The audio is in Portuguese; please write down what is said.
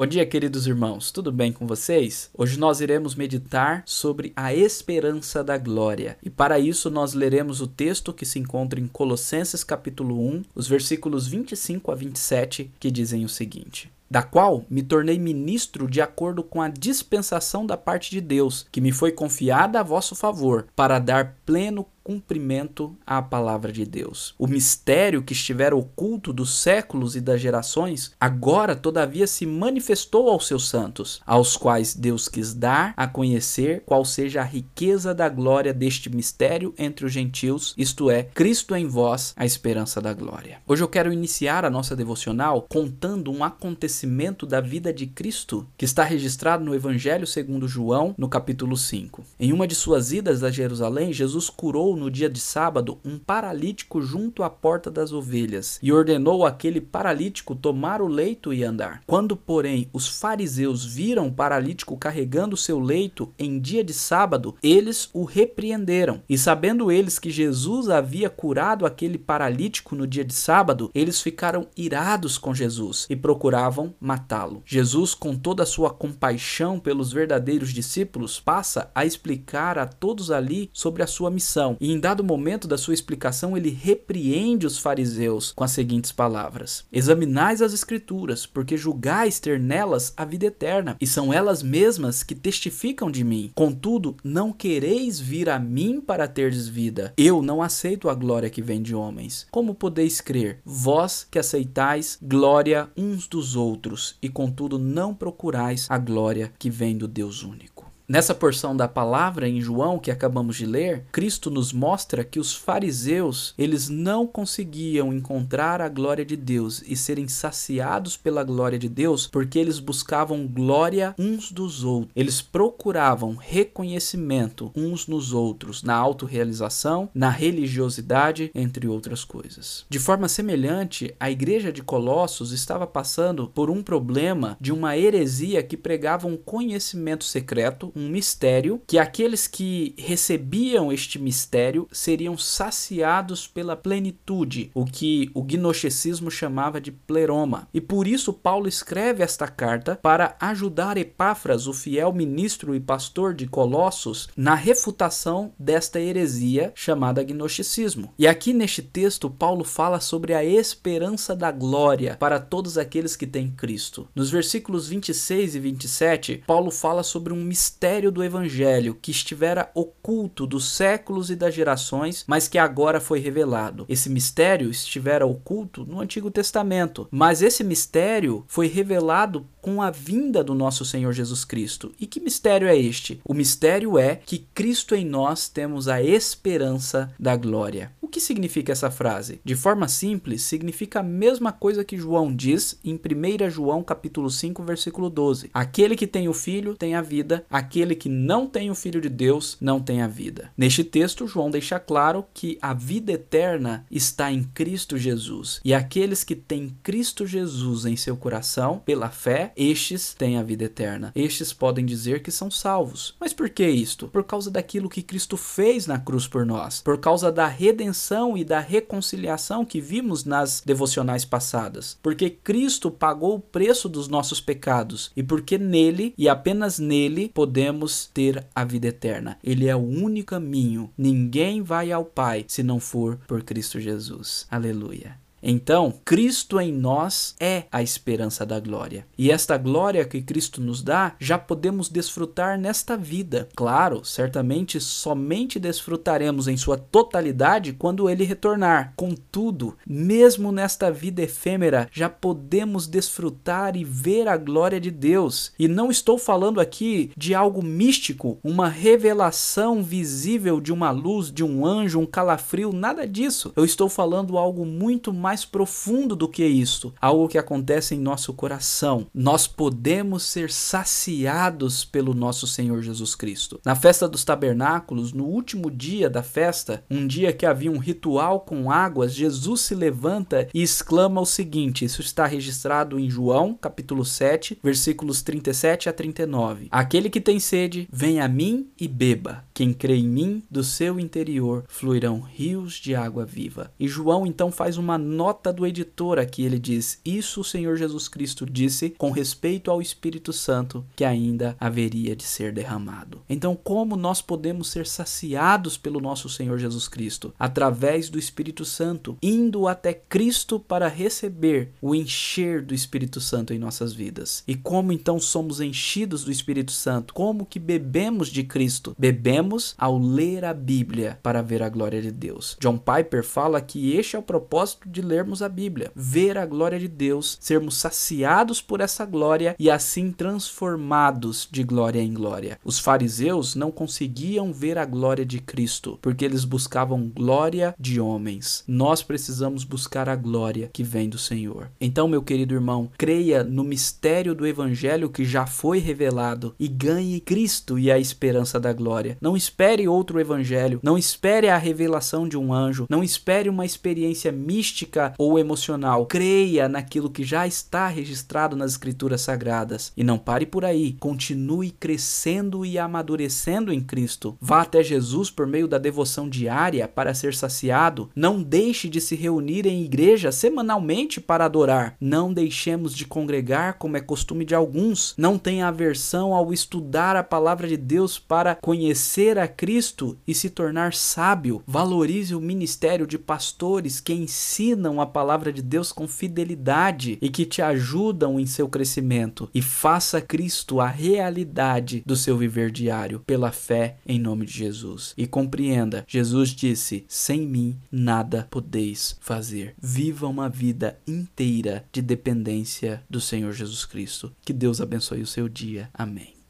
Bom dia, queridos irmãos, tudo bem com vocês? Hoje nós iremos meditar sobre a esperança da glória. E para isso nós leremos o texto que se encontra em Colossenses capítulo 1, os versículos 25 a 27, que dizem o seguinte: da qual me tornei ministro de acordo com a dispensação da parte de Deus, que me foi confiada a vosso favor, para dar pleno cumprimento à palavra de Deus. O mistério que estivera oculto dos séculos e das gerações, agora todavia se manifestou aos seus santos, aos quais Deus quis dar a conhecer qual seja a riqueza da glória deste mistério entre os gentios, isto é, Cristo em vós, a esperança da glória. Hoje eu quero iniciar a nossa devocional contando um acontecimento da vida de Cristo que está registrado no Evangelho segundo João, no capítulo 5. Em uma de suas idas a Jerusalém, Jesus curou no dia de sábado um paralítico junto à porta das ovelhas e ordenou aquele paralítico tomar o leito e andar. Quando, porém, os fariseus viram o paralítico carregando seu leito em dia de sábado, eles o repreenderam. E sabendo eles que Jesus havia curado aquele paralítico no dia de sábado, eles ficaram irados com Jesus e procuravam matá-lo. Jesus, com toda a sua compaixão pelos verdadeiros discípulos, passa a explicar a todos ali sobre a sua missão e em dado momento da sua explicação, ele repreende os fariseus com as seguintes palavras: Examinais as Escrituras, porque julgais ter nelas a vida eterna, e são elas mesmas que testificam de mim. Contudo, não quereis vir a mim para terdes vida. Eu não aceito a glória que vem de homens. Como podeis crer? Vós que aceitais glória uns dos outros, e contudo não procurais a glória que vem do Deus único. Nessa porção da palavra em João que acabamos de ler, Cristo nos mostra que os fariseus, eles não conseguiam encontrar a glória de Deus e serem saciados pela glória de Deus, porque eles buscavam glória uns dos outros. Eles procuravam reconhecimento uns nos outros, na autorrealização, na religiosidade, entre outras coisas. De forma semelhante, a igreja de Colossos estava passando por um problema de uma heresia que pregava um conhecimento secreto, um mistério, que aqueles que recebiam este mistério seriam saciados pela plenitude, o que o gnosticismo chamava de pleroma. E por isso Paulo escreve esta carta para ajudar Epáfras, o fiel ministro e pastor de Colossos, na refutação desta heresia chamada gnosticismo. E aqui neste texto Paulo fala sobre a esperança da glória para todos aqueles que têm Cristo. Nos versículos 26 e 27, Paulo fala sobre um mistério mistério do Evangelho que estivera oculto dos séculos e das gerações, mas que agora foi revelado. Esse mistério estivera oculto no Antigo Testamento, mas esse mistério foi revelado com a vinda do nosso Senhor Jesus Cristo. E que mistério é este? O mistério é que Cristo em nós temos a esperança da glória. O que significa essa frase? De forma simples, significa a mesma coisa que João diz em 1 João capítulo 5, versículo 12. Aquele que tem o filho tem a vida, aquele que não tem o filho de Deus não tem a vida. Neste texto, João deixa claro que a vida eterna está em Cristo Jesus. E aqueles que têm Cristo Jesus em seu coração, pela fé, estes têm a vida eterna. Estes podem dizer que são salvos. Mas por que isto? Por causa daquilo que Cristo fez na cruz por nós, por causa da redenção e da reconciliação que vimos nas devocionais passadas. Porque Cristo pagou o preço dos nossos pecados e porque nele e apenas nele podemos ter a vida eterna. Ele é o único caminho. Ninguém vai ao Pai se não for por Cristo Jesus. Aleluia. Então, Cristo em nós é a esperança da glória. E esta glória que Cristo nos dá, já podemos desfrutar nesta vida. Claro, certamente somente desfrutaremos em sua totalidade quando ele retornar. Contudo, mesmo nesta vida efêmera, já podemos desfrutar e ver a glória de Deus. E não estou falando aqui de algo místico, uma revelação visível de uma luz, de um anjo, um calafrio, nada disso. Eu estou falando algo muito mais mais profundo do que isso, algo que acontece em nosso coração. Nós podemos ser saciados pelo nosso Senhor Jesus Cristo. Na festa dos tabernáculos, no último dia da festa, um dia que havia um ritual com águas, Jesus se levanta e exclama o seguinte: isso está registrado em João, capítulo 7, versículos 37 a 39. Aquele que tem sede, vem a mim e beba. Quem crê em mim, do seu interior fluirão rios de água viva. E João então faz uma nota do editor aqui, ele diz: Isso o Senhor Jesus Cristo disse com respeito ao Espírito Santo que ainda haveria de ser derramado. Então, como nós podemos ser saciados pelo nosso Senhor Jesus Cristo? Através do Espírito Santo, indo até Cristo para receber o encher do Espírito Santo em nossas vidas. E como então somos enchidos do Espírito Santo? Como que bebemos de Cristo? Bebemos ao ler a Bíblia para ver a glória de Deus. John Piper fala que este é o propósito de lermos a Bíblia: ver a glória de Deus, sermos saciados por essa glória e assim transformados de glória em glória. Os fariseus não conseguiam ver a glória de Cristo, porque eles buscavam glória de homens. Nós precisamos buscar a glória que vem do Senhor. Então, meu querido irmão, creia no mistério do evangelho que já foi revelado e ganhe Cristo e a esperança da glória. Não espere outro evangelho, não espere a revelação de um anjo, não espere uma experiência mística ou emocional. Creia naquilo que já está registrado nas escrituras sagradas e não pare por aí. Continue crescendo e amadurecendo em Cristo. Vá até Jesus por meio da devoção diária para ser saciado. Não deixe de se reunir em igreja semanalmente para adorar. Não deixemos de congregar como é costume de alguns. Não tenha aversão ao estudar a palavra de Deus para conhecer a Cristo e se tornar sábio. Valorize o ministério de pastores que ensinam a palavra de Deus com fidelidade e que te ajudam em seu crescimento. E faça Cristo a realidade do seu viver diário pela fé em nome de Jesus. E compreenda, Jesus disse: sem mim nada podeis fazer. Viva uma vida inteira de dependência do Senhor Jesus Cristo. Que Deus abençoe o seu dia. Amém.